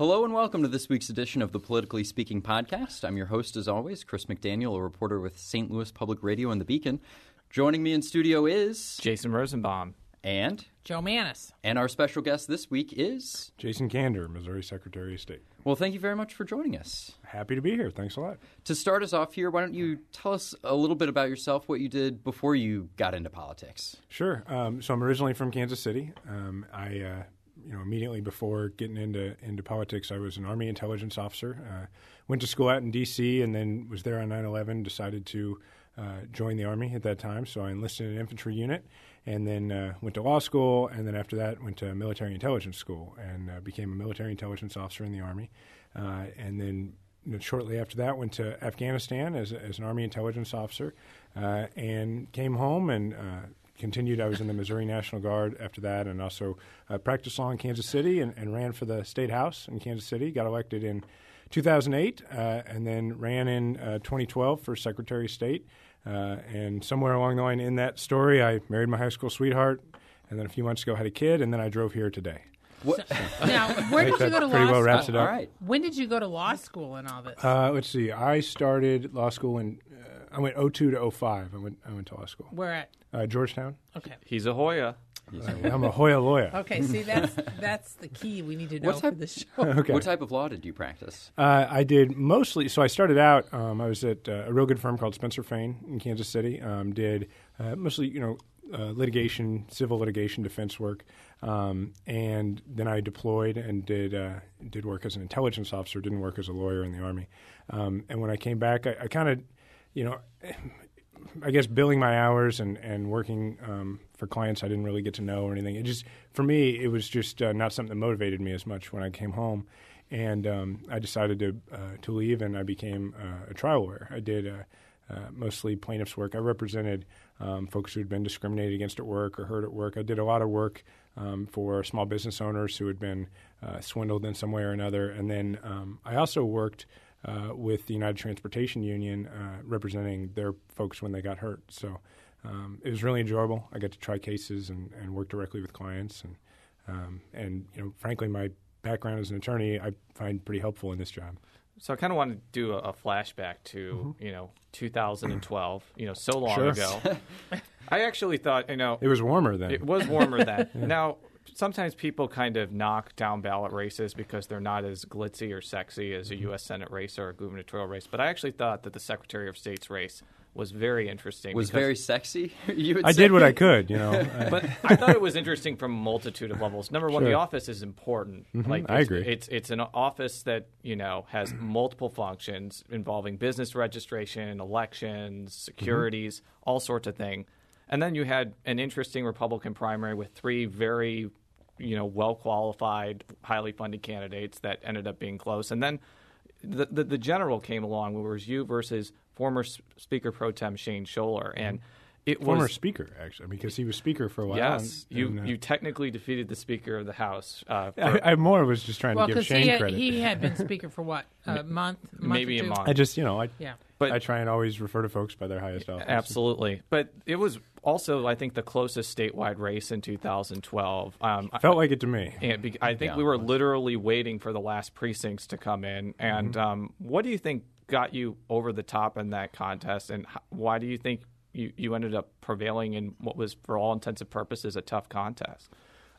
Hello and welcome to this week's edition of the Politically Speaking podcast. I'm your host, as always, Chris McDaniel, a reporter with St. Louis Public Radio and The Beacon. Joining me in studio is Jason Rosenbaum and Jo Mannies. And our special guest this week is Jason Kander, Missouri Secretary of State. Well, thank you very much for joining us. Happy to be here. Thanks a lot. To start us off here, why don't you tell us a little bit about yourself, what you did before you got into politics? Sure. Um, so I'm originally from Kansas City. Um, I uh, you know, immediately before getting into into politics, I was an Army intelligence officer. Uh, went to school out in D.C. and then was there on 9/11. Decided to uh, join the Army at that time, so I enlisted in an infantry unit, and then uh, went to law school, and then after that went to military intelligence school and uh, became a military intelligence officer in the Army, uh, and then. You know, shortly after that, went to Afghanistan as, as an Army intelligence officer, uh, and came home and continued. I was in the Missouri National Guard after that, and also uh, practiced law in Kansas City and, and, ran for the state house in Kansas City. Got elected in 2008, uh, and then ran in uh, 2012 for Secretary of State. Uh, and somewhere along the line in that story, I married my high school sweetheart, and then a few months ago had a kid, and then I drove here today. So, now, where did you go to law well school? All right. When did you go to law school and all this? Uh, let's see. I started law school in I went 02 to 05. I went I went to law school. Where at? Uh, Georgetown. Okay. He's a Hoya. Uh, I'm a Hoya lawyer. Okay. See, that's that's the key we need to know What type- for this show. Okay. What type of law did you practice? Uh, I did mostly. So I started out. Um, I was at uh, a real good firm called Spencer Fane in Kansas City. Um, did uh, mostly, you know, uh, litigation, civil litigation, defense work, um, and then I deployed and did uh, did work as an intelligence officer. Didn't work as a lawyer in the army. Um, and when I came back, I, I kind of, you know. I guess billing my hours and and working um, for clients I didn't really get to know or anything. It just for me it was just uh, not something that motivated me as much when I came home, and um, I decided to uh, to leave and I became uh, a trial lawyer. I did uh, uh, mostly plaintiffs work. I represented um, folks who had been discriminated against at work or hurt at work. I did a lot of work um, for small business owners who had been uh, swindled in some way or another, and then um, I also worked uh, with the United Transportation Union, uh, representing their folks when they got hurt. So um, it was really enjoyable. I got to try cases and, and work directly with clients, and um, and you know, frankly, my background as an attorney I find pretty helpful in this job. So I kind of want to do a, a flashback to Mm-hmm. you know 2012. You know, so long Sure. ago. I actually thought you know It was warmer then. it was warmer then. Now sometimes people kind of knock down ballot races because they're not as glitzy or sexy as a Mm-hmm. U.S. Senate race or a gubernatorial race. But I actually thought that the Secretary of State's race was very interesting. Was very sexy. you would I say? did what I could, you know. But I thought it was interesting from a multitude of levels. Number one, the Sure. Mm-hmm. office is important. Like I agree. It's it's an office that you know has multiple functions involving business registration, elections, Mm-hmm. securities, all sorts of things. And then you had an interesting Republican primary with three very, you know, well qualified, highly funded candidates that ended up being close. And then the, the, the general came along, where it was you versus former Speaker pro tem Shane Schoeller, and mm-hmm. It former was speaker, actually, because he was speaker for a while. Yes, and- you and, uh, you technically defeated the Speaker of the House. Uh, for I, I more was just trying Well, to give Shane he, had- credit. he had been speaker for what a month, month maybe or a month. I just, you know, I, Yeah. but I try and always refer to folks by their highest office. absolutely. But it was also, I think, the closest statewide race in 2012. Um, Felt like it to me. and be- I think Yeah. we were literally waiting for the last precincts to come in. And Mm-hmm. um, what do you think got you over the top in that contest, and h- why do you think you, you ended up prevailing in what was, for all intents and purposes, a tough contest?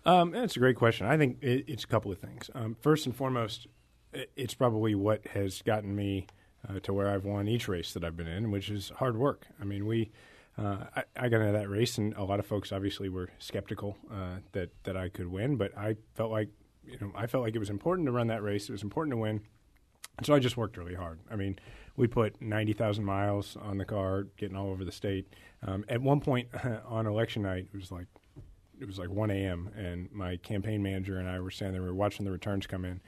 Um, that's a great question. I think it, it's a couple of things. Um, first and foremost, i it's probably what has gotten me uh, to where I've won each race that I've been in, which is hard work. I mean, we. Uh, I, I got into that race, and a lot of folks obviously were skeptical uh, that that I could win. But I felt like, you know, I felt like it was important to run that race. It was important to win, and so I just worked really hard. I mean, we put ninety thousand miles on the car, getting all over the state. Um, at one point on election night, it was like it was like 1 a.m. and my campaign manager and I were standing there. We were watching the returns come in,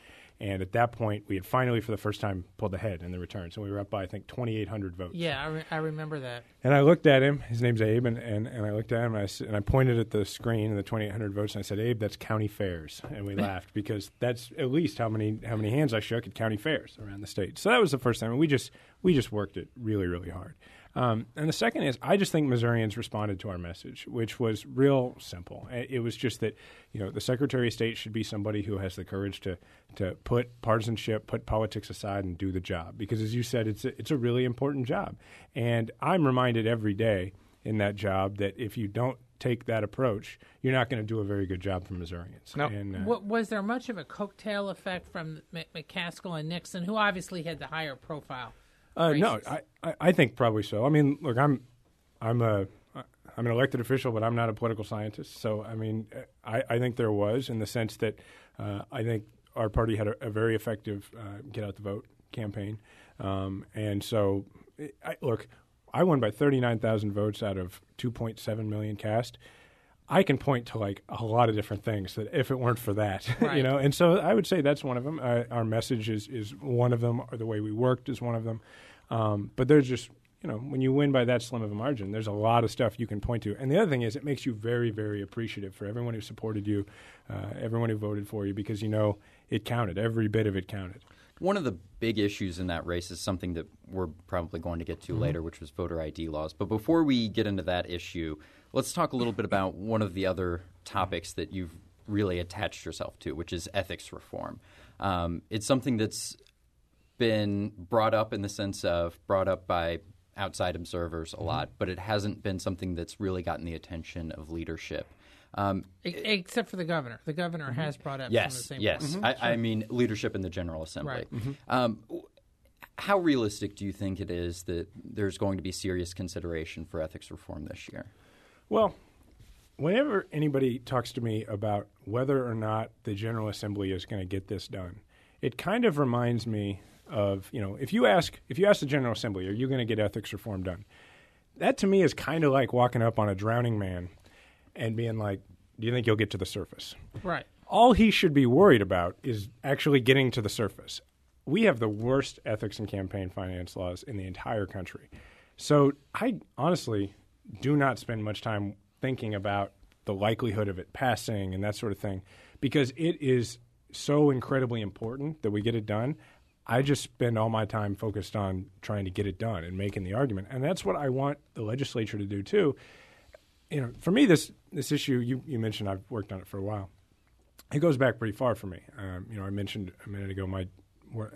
and at that point, we had finally, for the first time, pulled ahead in the returns, and we were up by I think 2,800 votes. Yeah, I, re- I remember that. And I looked at him. His name's Abe, and, and, and I looked at him and I, and I pointed at the screen and the 2,800 votes, and I said, "Abe, that's county fairs." And we laughed because that's at least how many how many hands I shook at county fairs around the state. So that was the first time. And we just we just worked it really really hard. Um, and the second is, I just think Missourians responded to our message, which was real simple. It was just that, you know, the Secretary of State should be somebody who has the courage to to put partisanship, put politics aside, and do the job. Because, as you said, it's a, it's a really important job. And I'm reminded every day in that job that if you don't take that approach, you're not going to do a very good job for Missourians. No. And, uh, What, was there much of a coattail effect from McCaskill and Nixon, who obviously had the higher profile? Uh, no. I, I, think probably so. I mean, look, I'm I'm a I'm an elected official, but I'm not a political scientist. So, I mean, I, I think there was in the sense that uh, I think our party had a, a very effective uh, get out the vote campaign, um, and so I, look, I won by 39,000 votes out of 2.7 million cast. I can point to like a lot of different things that if it weren't for that, Right. you know, and so I would say that's one of them. Uh, our message is is one of them, or the way we worked is one of them. Um, but there's just you know when you win by that slim of a margin, there's a lot of stuff you can point to. And the other thing is, it makes you very very appreciative for everyone who supported you, uh, everyone who voted for you, because you know it counted. Every bit of it counted. One of the big issues in that race is something that we're probably going to get Mm-hmm. to later, which was voter ID laws. But before we get into that issue, let's talk a little bit about one of the other topics that you've really attached yourself to, which is ethics reform. Um, it's something that's been brought up in the sense of brought up by outside observers a Mm-hmm. lot, but it hasn't been something that's really gotten the attention of leadership. Um, Except for the governor. The governor has brought up some of the yes, same yes. points. I, I mean leadership in the General Assembly. Right. Um, how realistic do you think it is that there's going to be serious consideration for ethics reform this year? Well, whenever anybody talks to me about whether or not the General Assembly is going to get this done, it kind of reminds me of you know if you ask if you ask the General Assembly, are you going to get ethics reform done? That to me is kind of like walking up on a drowning man and being like, "Do you think you'll get to the surface?" Right. all he should be worried about is actually getting to the surface. We have the worst ethics and campaign finance laws in the entire country. So I honestly do not spend much time thinking about the likelihood of it passing and that sort of thing because it is so incredibly important that we get it done. I just spend all my time focused on trying to get it done and making the argument. And that's what I want the legislature to do too. You know, for me this this issue you, you mentioned I've worked on it for a while it goes back pretty far for me. Um, you know, I mentioned a minute ago my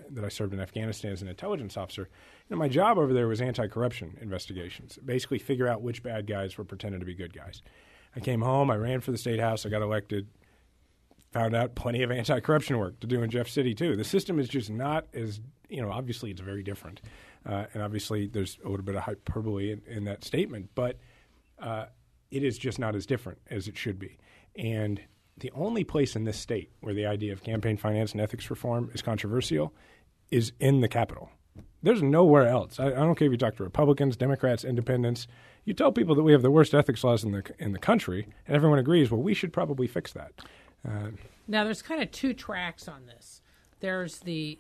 that I served in Afghanistan as an intelligence officer. You know, my job over there was anti-corruption investigations. Basically, figure out which bad guys were pretending to be good guys. I came home. I ran for the state house. I got elected. Found out plenty of anti-corruption work to do in Jeff City too. The system is just not as you know. Obviously, it's very different, uh, and obviously there's a little bit of hyperbole in, in that statement, but uh, it is just not as different as it should be. And the only place in this state where the idea of campaign finance and ethics reform is controversial is in the Capitol. There's nowhere else. I, I don't care if you talk to Republicans, Democrats, Independents. You tell people that we have the worst ethics laws in the in the country, and everyone agrees. Well, we should probably fix that. Uh, Now, there's kind of two tracks on this. There's the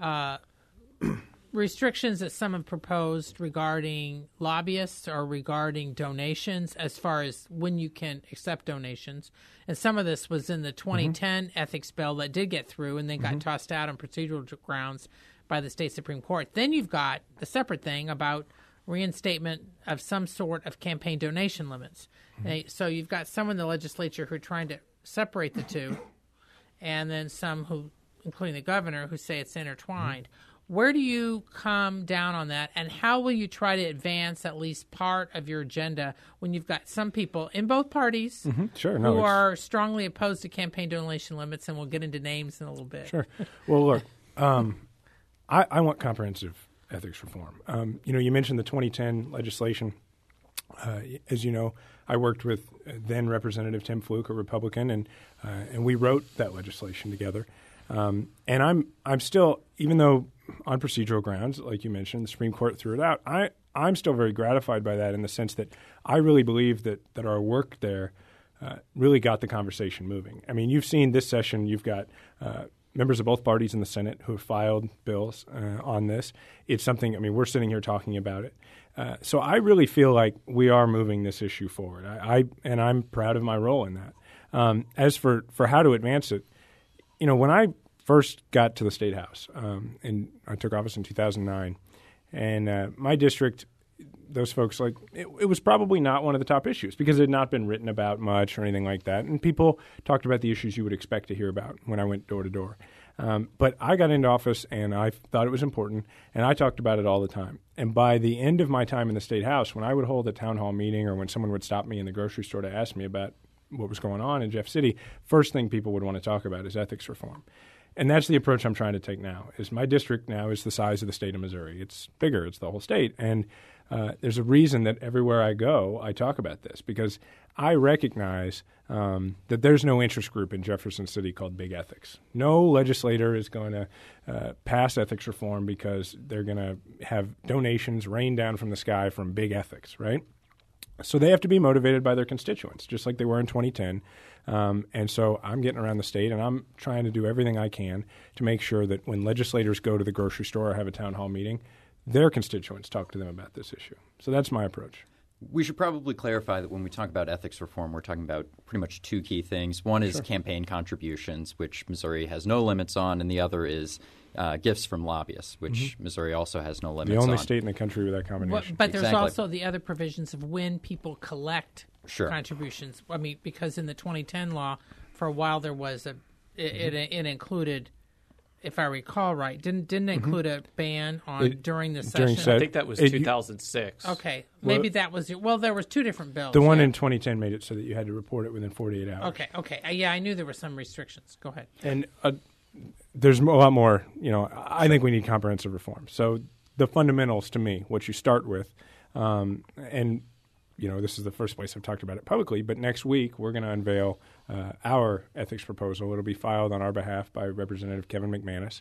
uh, restrictions that some have proposed regarding lobbyists or regarding donations, as far as when you can accept donations. And some of this was in the mm-hmm. 2010 ethics bill that did get through and then got mm-hmm. tossed out on procedural grounds by the state Supreme Court. Then you've got the separate thing about reinstatement of some sort of campaign donation limits. Mm-hmm. They- so you've got some in the legislature who are trying to separate the two, and then some who, including the governor, who say it's intertwined. Where do you come down on that, and how will you try to advance at least part of your agenda when you've got some people in both parties sure, no, who it's- are strongly opposed to campaign donation limits, and we'll get into names in a little bit. Sure. Well, look, um, I, I want comprehensive ethics reform. Um, you know, you mentioned the 2010 legislation. Uh, as you know, I worked with then Representative Tim Flook, a Republican, and uh, and we wrote that legislation together. Um, and I'm I'm still, even though on procedural grounds, like you mentioned, the Supreme Court threw it out. I I'm still very gratified by that in the sense that I really believe that that our work there uh, really got the conversation moving. I mean, you've seen this session. You've got uh, members of both parties in the Senate who have filed bills uh, on this. It's something. I mean, we're sitting here talking about it. Uh, so I really feel like we are moving this issue forward. I, I and I'm proud of my role in that. Um, as for for how to advance it, you know, when I first got to the state house, um, and I took office in 2009, and uh, my district, those folks like it, it, was probably not one of the top issues because it had not been written about much or anything like that, and people talked about the issues you would expect to hear about when I went door to door. Um, but I got into office and I thought it was important, and I talked about it all the time. And by the end of my time in the state house, when I would hold a town hall meeting or when someone would stop me in the grocery store to ask me about what was going on in Jeff City, first thing people would want to talk about is ethics reform and that's the approach I'm trying to take now. Is my district now is the size of the state of Missouri? It's bigger. It's the whole state, and uh, there's a reason that everywhere I go, I talk about this because I recognize um, that there's no interest group in Jefferson City called Big Ethics. No legislator is going to uh, pass ethics reform because they're going to have donations rain down from the sky from Big Ethics, right? So they have to be motivated by their constituents, just like they were in 2010. Um, and so I'm getting around the state and I'm trying to do everything I can to make sure that when legislators go to the grocery store or have a town hall meeting, their constituents talk to them about this issue. So that's my approach. We should probably clarify that when we talk about ethics reform, we're talking about pretty much two key things. One is sure. campaign contributions, which Missouri has no limits on, and the other is uh, gifts from lobbyists, which mm-hmm. Missouri also has no limits on. The only on. state in the country with that combination. But, but there's also the other provisions of when people collect sure. contributions. I mean, because in the 2010 law, for a while there was a it, mm-hmm. it, it included if I recall right, didn't didn't mm-hmm. include mm-hmm. a ban on it, during the session. During I think that was it, 2006. Okay, maybe well, that was well. There was two different bills. The one yeah. in 2010 made it so that you had to report it within 48 hours. Okay, okay, uh, yeah, I knew there were some restrictions. Go ahead. And uh, there's a lot more. You know, I think we need comprehensive reform. So the fundamentals to me, what you start with, um, and you know, this is the first place I've talked about it publicly, but next week we're going to unveil uh, our ethics proposal. It'll be filed on our behalf by Representative Kevin McManus.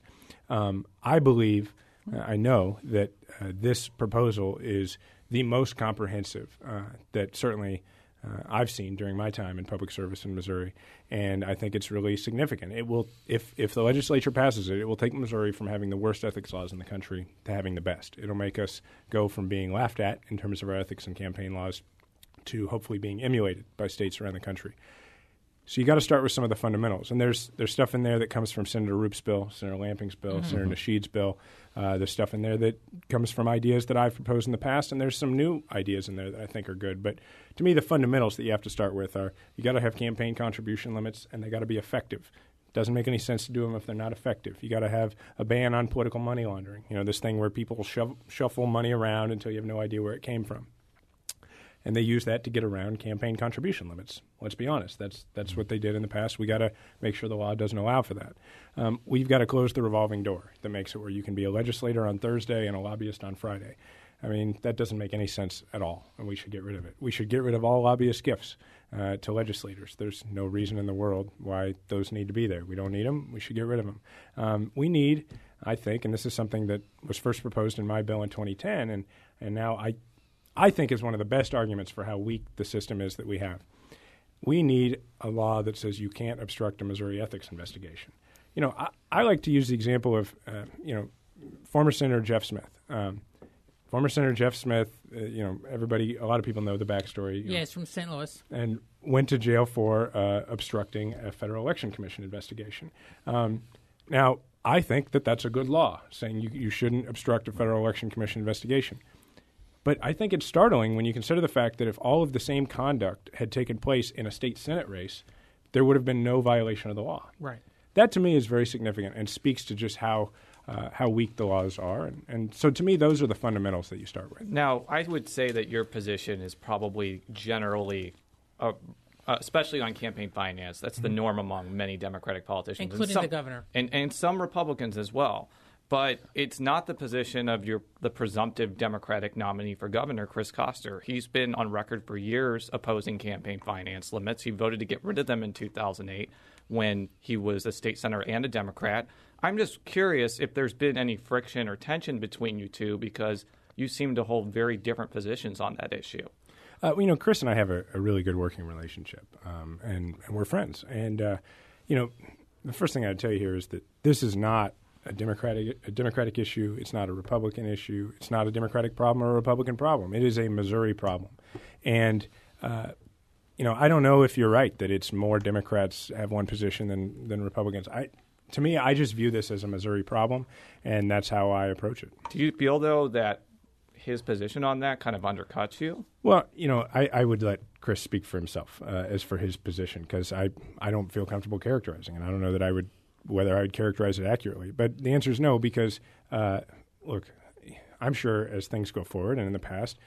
Um, I believe, uh, I know that uh, this proposal is the most comprehensive uh, that certainly uh, I've seen during my time in public service in Missouri, and I think it's really significant. It will, if if the legislature passes it, it will take Missouri from having the worst ethics laws in the country to having the best. It'll make us go from being laughed at in terms of our ethics and campaign laws to hopefully being emulated by states around the country. So you got to start with some of the fundamentals, and there's there's stuff in there that comes from Senator Rupp's bill, Senator Lamping's bill, mm-hmm. Senator Nasheed's bill. Uh, there's stuff in there that comes from ideas that I've proposed in the past, and there's some new ideas in there that I think are good. But to me, the fundamentals that you have to start with are you got to have campaign contribution limits, and they got to be effective. Doesn't make any sense to do them if they're not effective. You got to have a ban on political money laundering. You know, this thing where people shove, shuffle money around until you have no idea where it came from and they use that to get around campaign contribution limits. Let's be honest, that's that's what they did in the past. We got to make sure the law doesn't allow for that. Um, we've got to close the revolving door that makes it where you can be a legislator on Thursday and a lobbyist on Friday. I mean, that doesn't make any sense at all, and we should get rid of it. We should get rid of all lobbyist gifts uh, to legislators. There's no reason in the world why those need to be there. We don't need them. We should get rid of them. Um, we need, I think, and this is something that was first proposed in my bill in 2010, and and now I I think is one of the best arguments for how weak the system is that we have. We need a law that says you can't obstruct a Missouri ethics investigation. You know, I, I like to use the example of, uh, you know, former Senator Jeff Smith. Um, former Senator Jeff Smith, uh, you know, everybody, a lot of people know the backstory. Yeah, he's from St. Louis. And went to jail for uh, obstructing a Federal Election Commission investigation. Um, now, I think that that's a good law, saying you, you shouldn't obstruct a Federal Election Commission investigation. But I think it's startling when you consider the fact that if all of the same conduct had taken place in a state senate race, there would have been no violation of the law. Right. That to me is very significant and speaks to just how uh, how weak the laws are. And, and so to me, those are the fundamentals that you start with. Now, I would say that your position is probably generally. Uh, uh, especially on campaign finance, that's the mm-hmm. norm among many Democratic politicians, including some, the governor, and, and some Republicans as well but it's not the position of your the presumptive Democratic nominee for governor, Chris Koster. He's been on record for years opposing campaign finance limits. He voted to get rid of them in 2008 when he was a state senator and a Democrat. I'm just curious if there's been any friction or tension between you two because you seem to hold very different positions on that issue. Uh, you know, Chris and I have a, a really good working relationship, um, and, and, we're friends. And uh, you know, the first thing I'd tell you here is that this is not a Democratic a Democratic issue. It's not a Republican issue. It's not a Democratic problem or a Republican problem. It is a Missouri problem, and uh, you know I don't know if you're right that it's more Democrats have one position than than Republicans. I to me I just view this as a Missouri problem, and that's how I approach it. Do you feel though that his position on that kind of undercuts you? Well, you know, I, I would let Chris speak for himself uh, as for his position because I, I don't feel comfortable characterizing and I don't know that I would whether I would characterize it accurately. But the answer is no because uh, look, I'm sure as things go forward and in the past,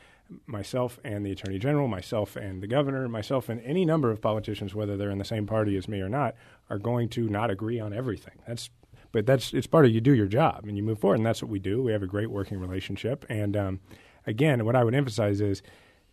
myself and the attorney general, myself and the governor, myself and any number of politicians, whether they're in the same party as me or not, are going to not agree on everything. That's but that's it's part of you do your job and you move forward, and that's what we do. We have a great working relationship, and um, again, what I would emphasize is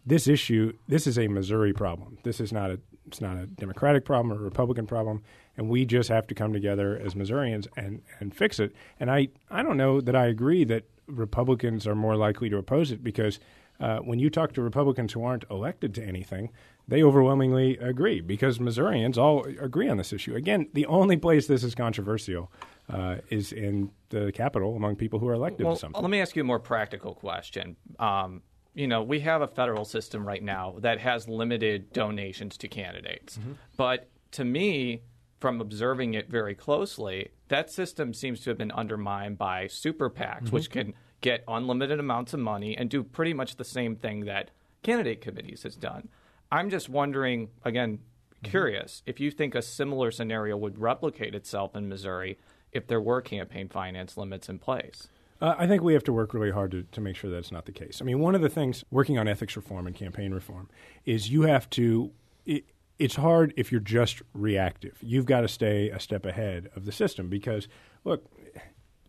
this issue. This is a Missouri problem. This is not a it's not a Democratic problem or a Republican problem, and we just have to come together as Missourians and and fix it. And I I don't know that I agree that Republicans are more likely to oppose it because uh, when you talk to Republicans who aren't elected to anything, they overwhelmingly agree because Missourians all agree on this issue. Again, the only place this is controversial uh, is in the Capitol among people who are elected well, to something. Let me ask you a more practical question. Um, you know, we have a federal system right now that has limited donations to candidates. Mm-hmm. But to me, from observing it very closely, that system seems to have been undermined by super PACs, mm-hmm. which can get unlimited amounts of money and do pretty much the same thing that candidate committees has done. I'm just wondering, again, mm-hmm. curious, if you think a similar scenario would replicate itself in Missouri if there were campaign finance limits in place. Uh, I think we have to work really hard to, to make sure that's not the case. I mean, one of the things working on ethics reform and campaign reform is you have to. It, it's hard if you're just reactive. You've got to stay a step ahead of the system because, look,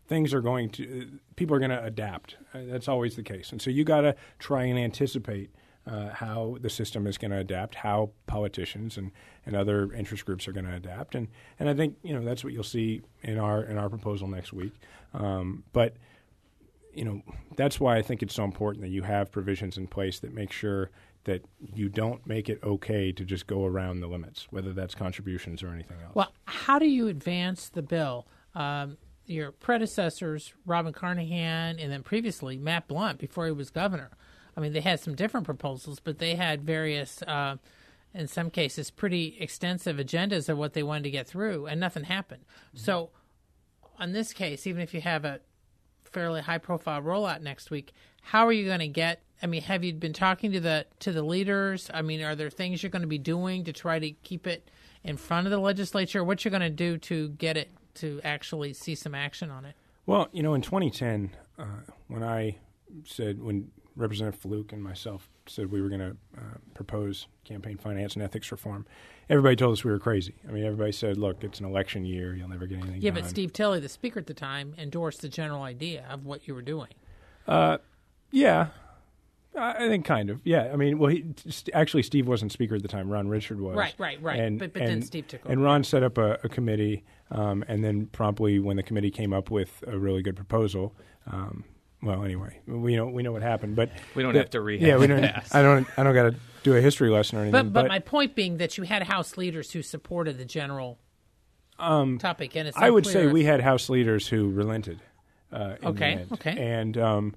things are going to, people are going to adapt. Uh, that's always the case. And so you got to try and anticipate uh, how the system is going to adapt, how politicians and, and other interest groups are going to adapt, and and I think you know that's what you'll see in our in our proposal next week. Um, but you know that's why I think it's so important that you have provisions in place that make sure that you don't make it okay to just go around the limits, whether that's contributions or anything else. Well, how do you advance the bill? Um, your predecessors, Robin Carnahan, and then previously Matt Blunt, before he was governor. I mean, they had some different proposals, but they had various, uh, in some cases, pretty extensive agendas of what they wanted to get through, and nothing happened. Mm-hmm. So, on this case, even if you have a fairly high-profile rollout next week, how are you going to get I mean, have you been talking to the to the leaders? I mean, are there things you're going to be doing to try to keep it in front of the legislature? What you're going to do to get it to actually see some action on it? Well, you know, in 2010, uh, when I said when Representative Flook and myself said we were going to uh, propose campaign finance and ethics reform, everybody told us we were crazy. I mean, everybody said, "Look, it's an election year; you'll never get anything." Yeah, done. but Steve Tilley, the speaker at the time, endorsed the general idea of what you were doing. Uh, yeah, I think kind of. Yeah. I mean, well, he, actually, Steve wasn't speaker at the time. Ron Richard was. Right, right, right. And, but but and, then Steve took over. And Ron set up a, a committee, um, and then promptly, when the committee came up with a really good proposal, um, well, anyway, we know we know what happened, but we don't the, have to read. Yeah, we don't. I don't. I don't got to do a history lesson or anything. But, but, but my point being that you had House leaders who supported the general um, topic, and it's I would say we had House leaders who relented. Uh, okay. Okay. And um,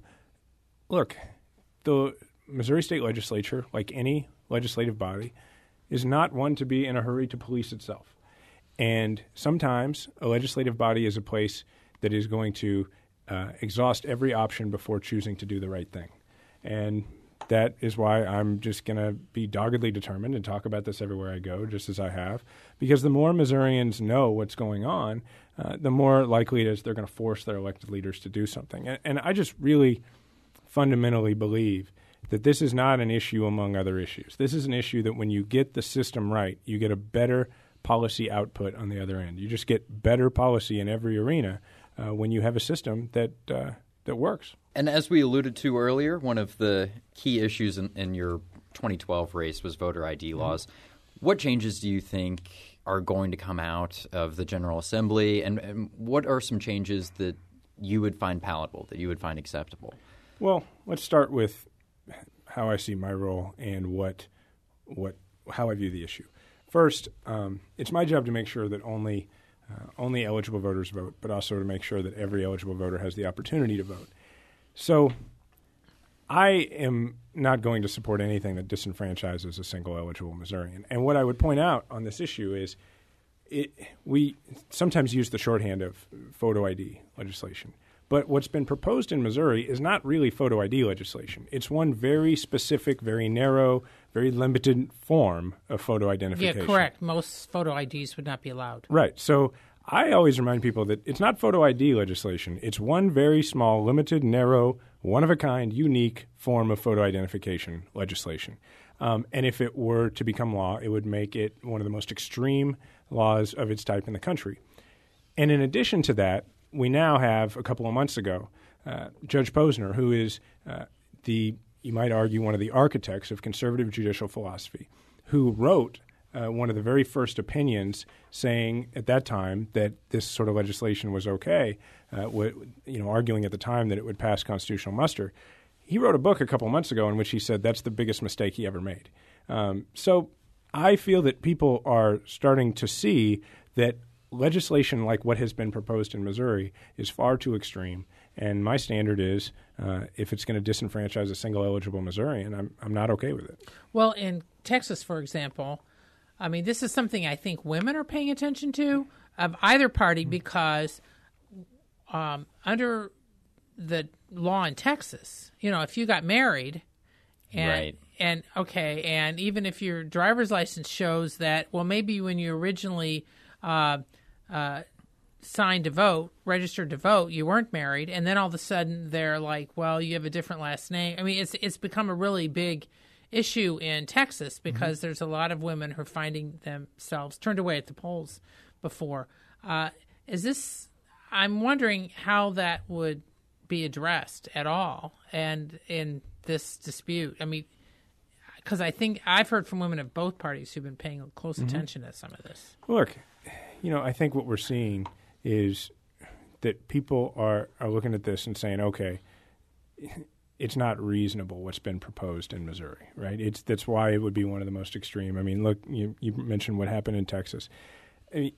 look, the Missouri State Legislature, like any legislative body, is not one to be in a hurry to police itself. And sometimes a legislative body is a place that is going to uh, exhaust every option before choosing to do the right thing. And that is why I'm just going to be doggedly determined and talk about this everywhere I go, just as I have. Because the more Missourians know what's going on, uh, the more likely it is they're going to force their elected leaders to do something. And, and I just really fundamentally believe that this is not an issue among other issues. This is an issue that when you get the system right, you get a better policy output on the other end. You just get better policy in every arena uh, when you have a system that uh, that works. And as we alluded to earlier, one of the key issues in, in your 2012 race was voter ID mm-hmm. laws. What changes do you think are going to come out of the General Assembly, and, and what are some changes that you would find palatable, that you would find acceptable? Well, let's start with how I see my role and what what how I view the issue. First, um, it's my job to make sure that only uh, only eligible voters vote, but also to make sure that every eligible voter has the opportunity to vote. So, I am not going to support anything that disenfranchises a single eligible Missourian. And what I would point out on this issue is, it, we sometimes use the shorthand of photo ID legislation. But what's been proposed in Missouri is not really photo ID legislation. It's one very specific, very narrow, very limited form of photo identification. Yeah, correct. Most photo IDs would not be allowed. Right. So I always remind people that it's not photo ID legislation. It's one very small, limited, narrow, one of a kind, unique form of photo identification legislation. Um, and if it were to become law, it would make it one of the most extreme laws of its type in the country. And in addition to that, we now have a couple of months ago uh, Judge Posner, who is uh, the, you might argue, one of the architects of conservative judicial philosophy, who wrote uh, one of the very first opinions saying at that time that this sort of legislation was okay, uh, w- you know, arguing at the time that it would pass constitutional muster. He wrote a book a couple months ago in which he said that's the biggest mistake he ever made. Um, so I feel that people are starting to see that legislation like what has been proposed in Missouri is far too extreme. And my standard is uh, if it's going to disenfranchise a single eligible Missourian, I'm, I'm not okay with it. Well, in Texas, for example, I mean, this is something I think women are paying attention to of either party because um, under the law in Texas, you know, if you got married and Right. and okay, and even if your driver's license shows that, well, maybe when you originally uh, uh, signed to vote, registered to vote, you weren't married, and then all of a sudden they're like, well, you have a different last name. I mean, it's it's become a really big issue in Texas because there's a lot of women who are finding themselves turned away at the polls before. Uh, is this? I'm wondering how that would be addressed at all, and in this dispute. I mean, because I think I've heard from women of both parties who've been paying close attention to some of this. Look, you know, I think what we're seeing is that people are, are looking at this and saying, okay, it's not reasonable what's been proposed in Missouri, right? It's that's why it would be one of the most extreme. I mean, look, you, you mentioned what happened in Texas. I, mean,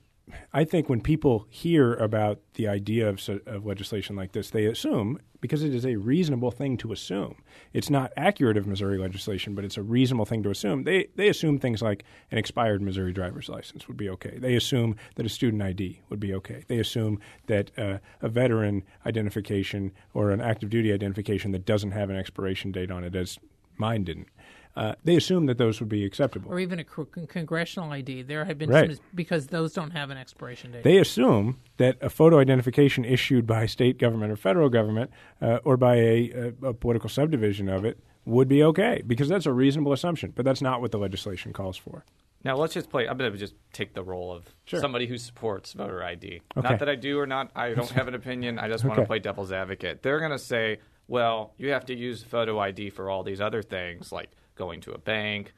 I think when people hear about the idea of, of legislation like this, they assume because it is a reasonable thing to assume. It's not accurate of Missouri legislation, but it's a reasonable thing to assume. They they assume things like an expired Missouri driver's license would be okay. They assume that a student ID would be okay. They assume that uh, a veteran identification or an active duty identification that doesn't have an expiration date on it, as mine didn't. Uh, they assume that those would be acceptable. or even a cr- congressional ID. There have been Right. some because those don't have an expiration date. They assume that a photo identification issued by state government or federal government uh, or by a, a, a political subdivision of it would be okay because that's a reasonable assumption. But that's not what the legislation calls for. Now let's just play. I'm going to just take the role of Sure. somebody who supports voter ID. Okay. Not that I do or not. I don't have an opinion. I just want to play devil's advocate. They're going to say, well, you have to use photo ID for all these other things like going to a bank,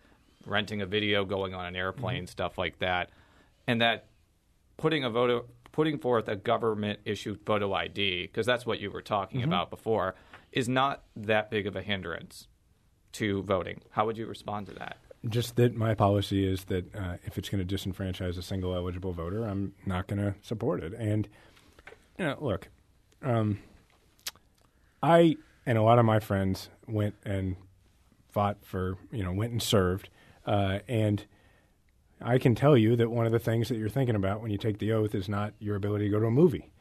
renting a video, going on an airplane, stuff like that, and that putting a voter putting forth a government issued photo ID because that's what you were talking about before is not that big of a hindrance to voting. How would you respond to that? Just that my policy is that uh, if it's going to disenfranchise a single eligible voter, I'm not going to support it. And you know, look, um, I and a lot of my friends went and fought for, you know, went and served, uh, and I can tell you that one of the things that you're thinking about when you take the oath is not your ability to go to a movie.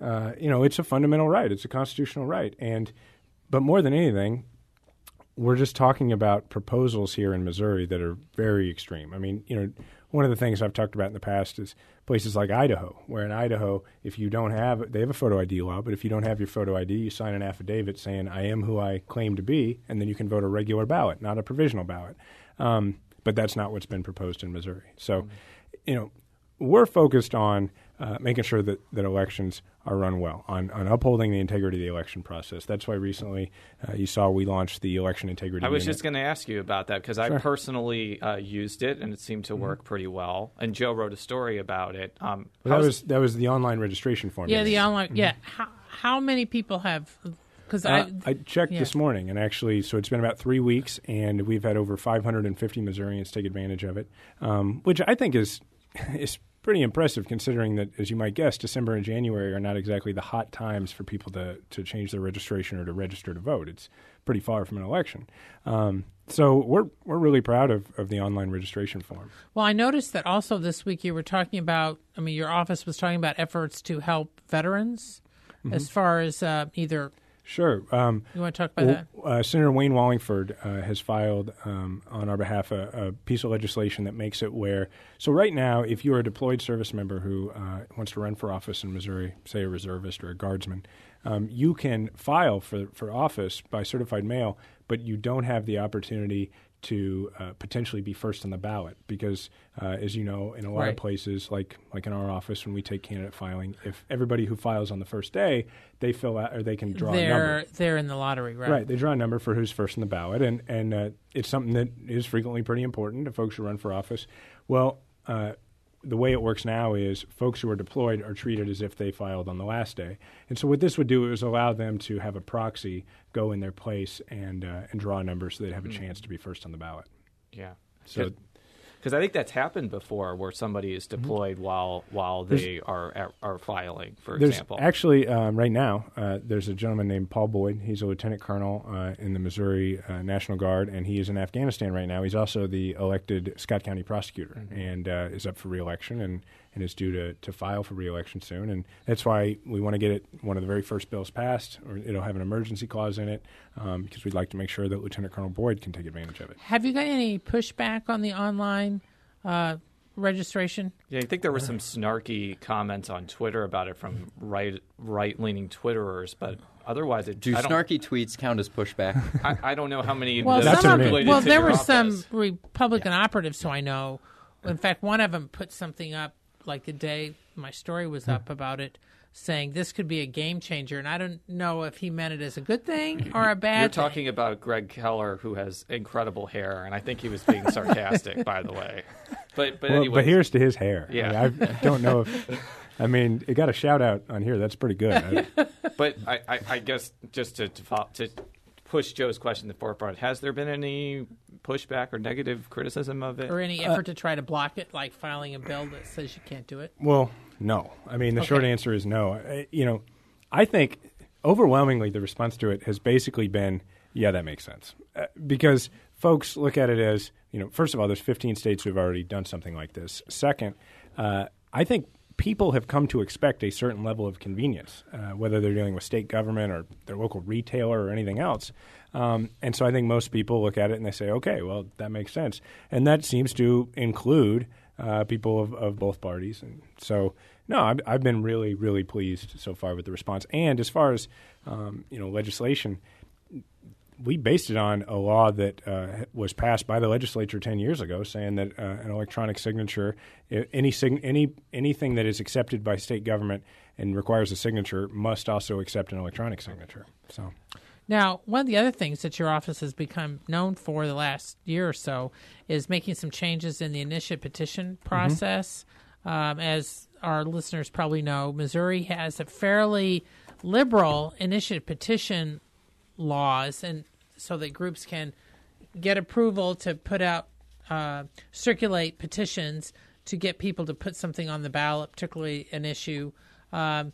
Uh, you know, it's a fundamental right. It's a constitutional right, and but more than anything, we're just talking about proposals here in Missouri that are very extreme. I mean, you know, one of the things I've talked about in the past is places like Idaho, where in Idaho, if you don't have, they have a photo ID law, but if you don't have your photo ID, you sign an affidavit saying, I am who I claim to be, and then you can vote a regular ballot, not a provisional ballot. Um, but that's not what's been proposed in Missouri. So, you know, we're focused on uh, making sure that, that elections are run well, on, on upholding the integrity of the election process. That's why recently uh, you saw we launched the election integrity. I was unit. just going to ask you about that because I personally uh, used it and it seemed to work pretty well. And Jo wrote a story about it. Um, Well, that how's- was that was the online registration form. yeah, the online. Yeah, how, how many people have? Because Uh, I, I checked yeah. this morning, and actually, so it's been about three weeks, and we've had over 550 Missourians take advantage of it, um, which I think is is pretty impressive, considering that, as you might guess, December and January are not exactly the hot times for people to to change their registration or to register to vote. It's pretty far from an election, um, so we're we're really proud of, of the online registration form. well, I noticed that also this week you were talking about. I mean, your office was talking about efforts to help veterans as far as uh, either Sure. Um, you want to talk about Well, that? uh, Senator Wayne Wallingford uh, has filed um, on our behalf a, a piece of legislation that makes it where. So right now, if you're a deployed service member who uh, wants to run for office in Missouri, say a reservist or a guardsman, um, you can file for for office by certified mail, but you don't have the opportunity to uh, potentially be first on the ballot because, uh, as you know, in a lot Right. of places, like like in our office, when we take candidate filing, if everybody who files on the first day, they fill out or they can draw a number. They're they're in the lottery, right? Right. They draw a number for who's first in the ballot, and and uh, it's something that is frequently pretty important to folks who run for office. Well, uh, the way it works now is folks who are deployed are treated as if they filed on the last day, and so what this would do is allow them to have a proxy go in their place and uh, and draw a number so they'd have a chance to be first on the ballot. Yeah. So Because I think that's happened before, where somebody is deployed while while they are are, are filing, for There's example. actually um, right now uh, there's a gentleman named Paul Boyd. He's a lieutenant colonel uh, in the Missouri uh, National Guard, and he is in Afghanistan right now. He's also the elected Scott County prosecutor, and uh, is up for reelection and, and is due to, to file for reelection soon. And that's why we want to get it one of the very first bills passed, or it'll have an emergency clause in it, um, because we'd like to make sure that Lieutenant Colonel Boyd can take advantage of it. Have you got any pushback on the online uh, registration? yeah, I think there were some snarky comments on Twitter about it from right right leaning Twitterers, but otherwise, it Do I snarky tweets count as pushback? I, I don't know how many. Well, that some of, well, to there your were some office. Republican operatives who I know. In fact, one of them put something up like the day my story was Hmm. up about it, saying this could be a game changer, and I don't know if he meant it as a good thing or a bad. You're thing. talking about Gregg Keller, who has incredible hair, and I think he was being sarcastic, by the way. But but Well, anyway, but here's to his hair. I Yeah. mean, I, don't know if. I mean, it got a shout out on here. That's pretty good. I- But I, I, I guess just to, to to push Jo's question to the forefront, has there been any pushback or negative criticism of it? or any effort to try to block it, like filing a bill that says you can't do it. Well, no. I mean, the short answer is no. I, you know, I think overwhelmingly the response to it has basically been, yeah, that makes sense. Uh, because folks look at it as, you know, first of all, there's 15 states who've already done something like this. Second, uh, I think people have come to expect a certain level of convenience, uh, whether they're dealing with state government or their local retailer or anything else. Um, and so I think most people look at it and they say, okay, well, that makes sense. And that seems to include uh, people of, of both parties. And so, no, I've, I've been really, really pleased so far with the response. And as far as um, you know, legislation, we based it on a law that uh, was passed by the legislature 10 years ago saying that uh, an electronic signature any sign- any anything that is accepted by state government and requires a signature must also accept an electronic signature. So. Now, one of the other things that your office has become known for the last year or so is making some changes in the initiative petition process. Um, as our listeners probably know, Missouri has a fairly liberal initiative petition laws, and so that groups can get approval to put out, uh, circulate petitions to get people to put something on the ballot, particularly an issue. Um,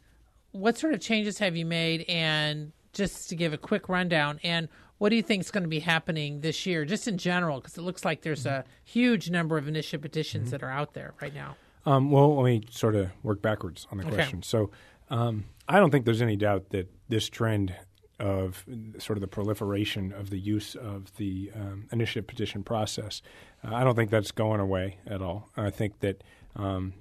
what sort of changes have you made and just to give a quick rundown and what do you think is going to be happening this year just in general because it looks like there's a huge number of initiative petitions that are out there right now Um, well, let me sort of work backwards on the Okay. question. So, um, I don't think there's any doubt that this trend of sort of the proliferation of the use of the um, initiative petition process, uh, I don't think that's going away at all. I think that um,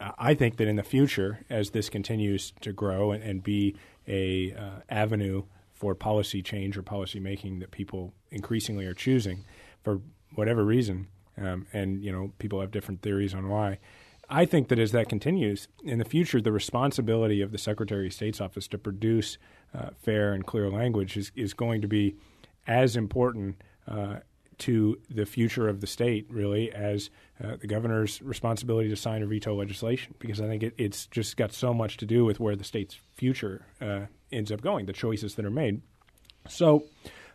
I think that in the future, as this continues to grow and, and be a uh, avenue for policy change or policy making that people increasingly are choosing for whatever reason, um, and you know people have different theories on why. I think that as that continues in the future, the responsibility of the Secretary of State's office to produce uh, fair and clear language is, is going to be as important uh, to the future of the state, really, as uh, the governor's responsibility to sign or veto legislation, because I think it, it's just got so much to do with where the state's future uh, ends up going, the choices that are made. So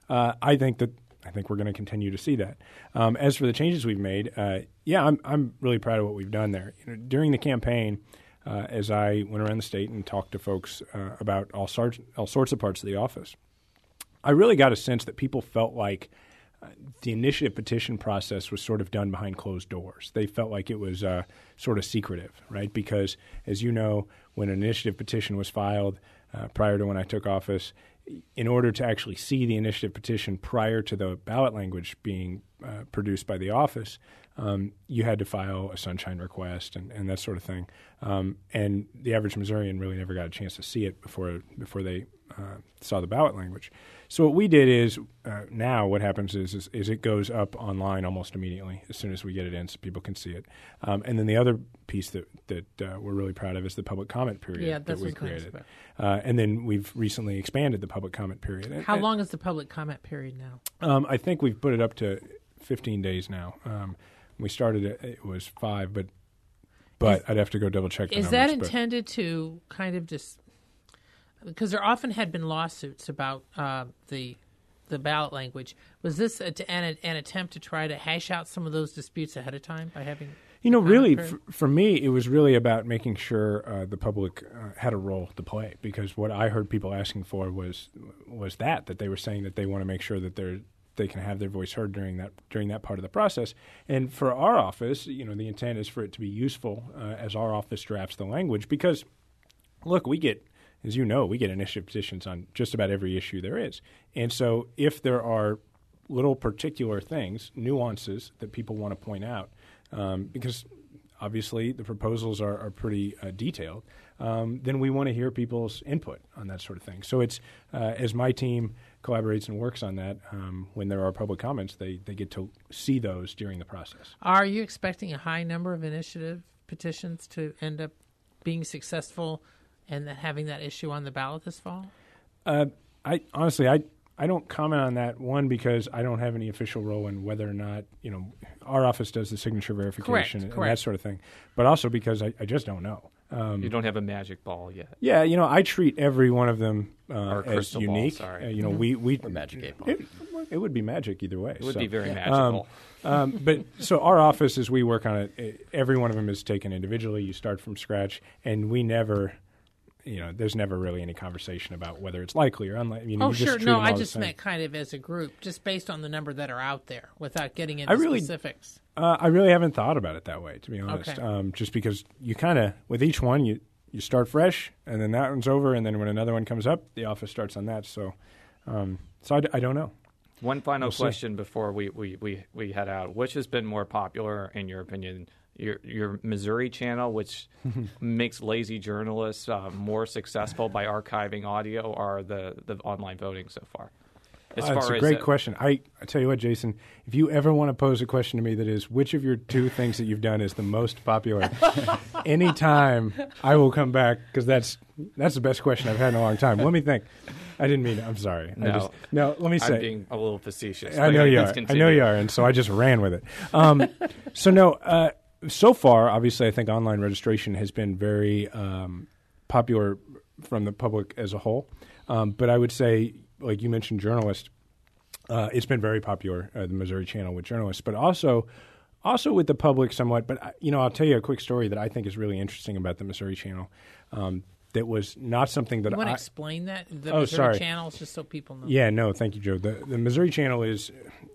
uh, I think that I think we're going to continue to see that. Um, as for the changes we've made, uh, yeah, I'm I'm really proud of what we've done there. You know, during the campaign, uh, as I went around the state and talked to folks uh, about all sorts all sorts of parts of the office, I really got a sense that people felt like uh, the initiative petition process was sort of done behind closed doors. They felt like it was uh, sort of secretive, right? Because, as you know, when an initiative petition was filed, uh, prior to when I took office. In order to actually see the initiative petition prior to the ballot language being uh, produced by the office, um, you had to file a sunshine request and, and that sort of thing. Um, and the average Missourian really never got a chance to see it before before they uh, saw the ballot language. So what we did is uh, now what happens is, is, is it goes up online almost immediately as soon as we get it in, so people can see it. Um, and then the other piece that that uh, we're really proud of is the public comment period Yeah, that we what I was created. Uh, and then we've recently expanded the public comment period. And- How and, long is the public comment period now? Um, I think we've put it up to 15 days now. Um, we started it; it was five, but but I'd have to go double check. The Is that numbers, but- intended to kind of just because there often had been lawsuits about uh, the the ballot language? Was this a, an, an attempt to try to hash out some of those disputes ahead of time by having? You know, really, for, for me, it was really about making sure uh, the public uh, had a role to play. Because what I heard people asking for was was that that they were saying that they want to make sure that they're they can have their voice heard during that during that part of the process. And for our office, you know, the intent is for it to be useful uh, as our office drafts the language. Because look, we get, as you know, we get initiative petitions on just about every issue there is. And so if there are little particular things, nuances that people want to point out, um, because obviously the proposals are, are pretty uh, detailed, um, then we want to hear people's input on that sort of thing. So it's uh, as my team collaborates and works on that, um, when there are public comments, they, they get to see those during the process. Are you expecting a high number of initiative petitions to end up being successful and then having that issue on the ballot this fall? Uh, I honestly, I I don't comment on that one because I don't have any official role in whether or not you know our office does the signature verification and that sort of thing. But also because I, I just don't know. Um, You don't have a magic ball yet. yeah, you know, I treat every one of them uh, as crystal ball, unique. sorry. Uh, you know, we we Or Magic Eight Ball. It, it would be magic either way. It would so. be very Um, magical. um, but so our office, as we work on it, every one of them is taken individually. You start from scratch, and we never, you know, there's never really any conversation about whether it's likely or unlikely. You know, Oh, you just sure. treat No, I just meant kind of as a group, just based on the number that are out there, without getting into I really- specifics. Uh, I really haven't thought about it that way, to be honest. Okay. Um, just because you kind of, with each one, you you start fresh, and then that one's over, and then when another one comes up, the office starts on that. So, um, so I, d- I don't know. One final We'll see. question before we, we, we, we head out. Which has been more popular, in your opinion? Your, your Missouri channel, which makes lazy journalists uh, more successful by archiving audio, or the, the online voting so far? As Uh, it's a as great uh, question. I, I tell you what, Jason, if you ever want to pose a question to me that is, which of your two things that you've done is the most popular, anytime I will come back because that's that's the best question I've had in a long time. Let me think. I didn't mean it. I'm sorry. I No. just, no, let me say. I'm being a little facetious. I know you let's are. I know you are, and so I just ran with it. Um, so no, uh, so far, obviously, I think online registration has been very um, popular from the public as a whole. Um, but I would say, like you mentioned, journalists. Uh, it's been very popular, uh, the Missouri Channel with journalists, but also, also with the public somewhat. But you know, I'll tell you a quick story that I think is really interesting about the Missouri Channel. Um, that was not something that You want to I. explain that? The Oh, Missouri sorry. channels, just so people know. Yeah, no, thank you, Jo. The, the Missouri Channel is.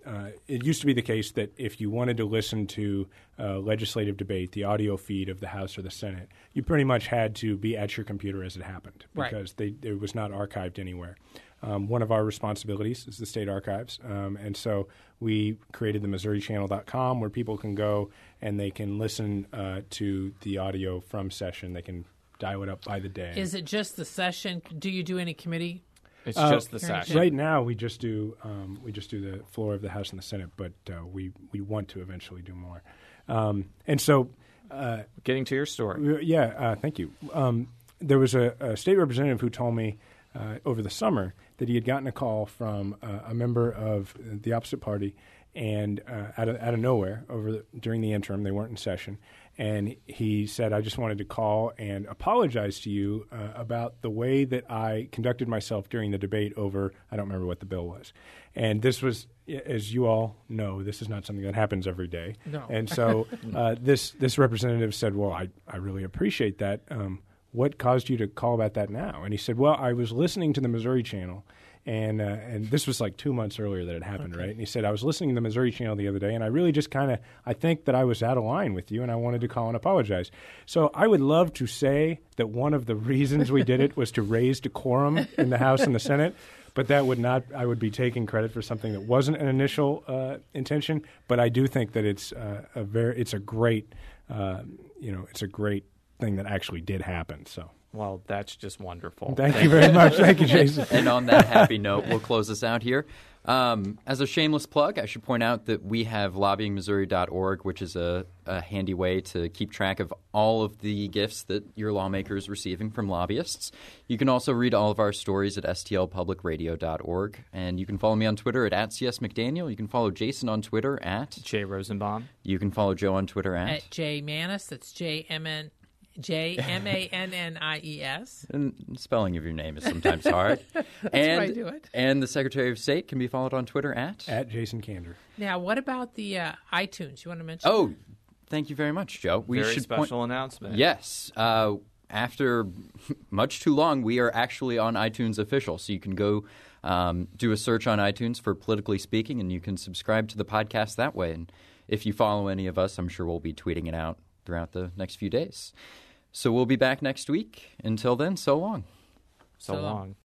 Uh, it used to be the case that if you wanted to listen to uh, legislative debate, the audio feed of the House or the Senate, you pretty much had to be at your computer as it happened Right. because they, it was not archived anywhere. Um, one of our responsibilities is the state archives, um, and so we created the MissouriChannel.com where people can go and they can listen uh, to the audio from session. They can dial it up by the day. Is it just the session? Do you do any committee? It's Uh, just the Hearing session. Right now, we just do um, we just do the floor of the House and the Senate, but uh, we we want to eventually do more. Um, and so, uh, Getting to your story. yeah, uh, thank you. Um, there was a, a state representative who told me uh, over the summer that he had gotten a call from uh, a member of the opposite party, and uh, out of out of nowhere, over the, during the interim, they weren't in session, and he said, "I just wanted to call and apologize to you uh, about the way that I conducted myself during the debate over I don't remember what the bill was, and this was." As you all know, this is not something that happens every day, No. and so uh, this this representative said, "Well, I I really appreciate that. Um, what caused you to call about that now?" And he said, "Well, I was listening to the Missouri Channel, And uh, and this was like two months earlier that it happened, right? And he said I was listening to the Missouri Channel the other day, and I really just kind of I think that I was out of line with you, and I wanted to call and apologize. So I would love to say that one of the reasons we did it was to raise decorum in the House and the Senate but that would not. I would be taking credit for something that wasn't an initial uh, intention. But I do think that it's uh, a very, it's a great, uh, you know, it's a great thing that actually did happen. So. Well, that's just wonderful. Thank, Thank you very much. Thank you, Jason. and on that happy note, we'll close this out here. Um, as a shameless plug, I should point out that we have lobbyingmissouri.org, which is a, a, handy way to keep track of all of the gifts that your lawmaker is receiving from lobbyists. You can also read all of our stories at stlpublicradio.org. And you can follow me on Twitter at, at csmcdaniel. You can follow Jason on Twitter at Jay Rosenbaum. You can follow Jo on Twitter at, at J Mannies. That's J M N J M A N N I E S. And the spelling of your name is sometimes hard. That's and, why I do it. And the Secretary of State can be followed on Twitter at at Jason Kander. Now, what about the uh, iTunes? You want to mention? Oh, thank you very much, Jo. We very should special point- announcement. Yes. Uh, after much too long, we are actually on iTunes official, so you can go um, do a search on iTunes for politically speaking, and you can subscribe to the podcast that way. And if you follow any of us, I'm sure we'll be tweeting it out throughout the next few days. So we'll be back next week. Until then, so long. So, so long. long.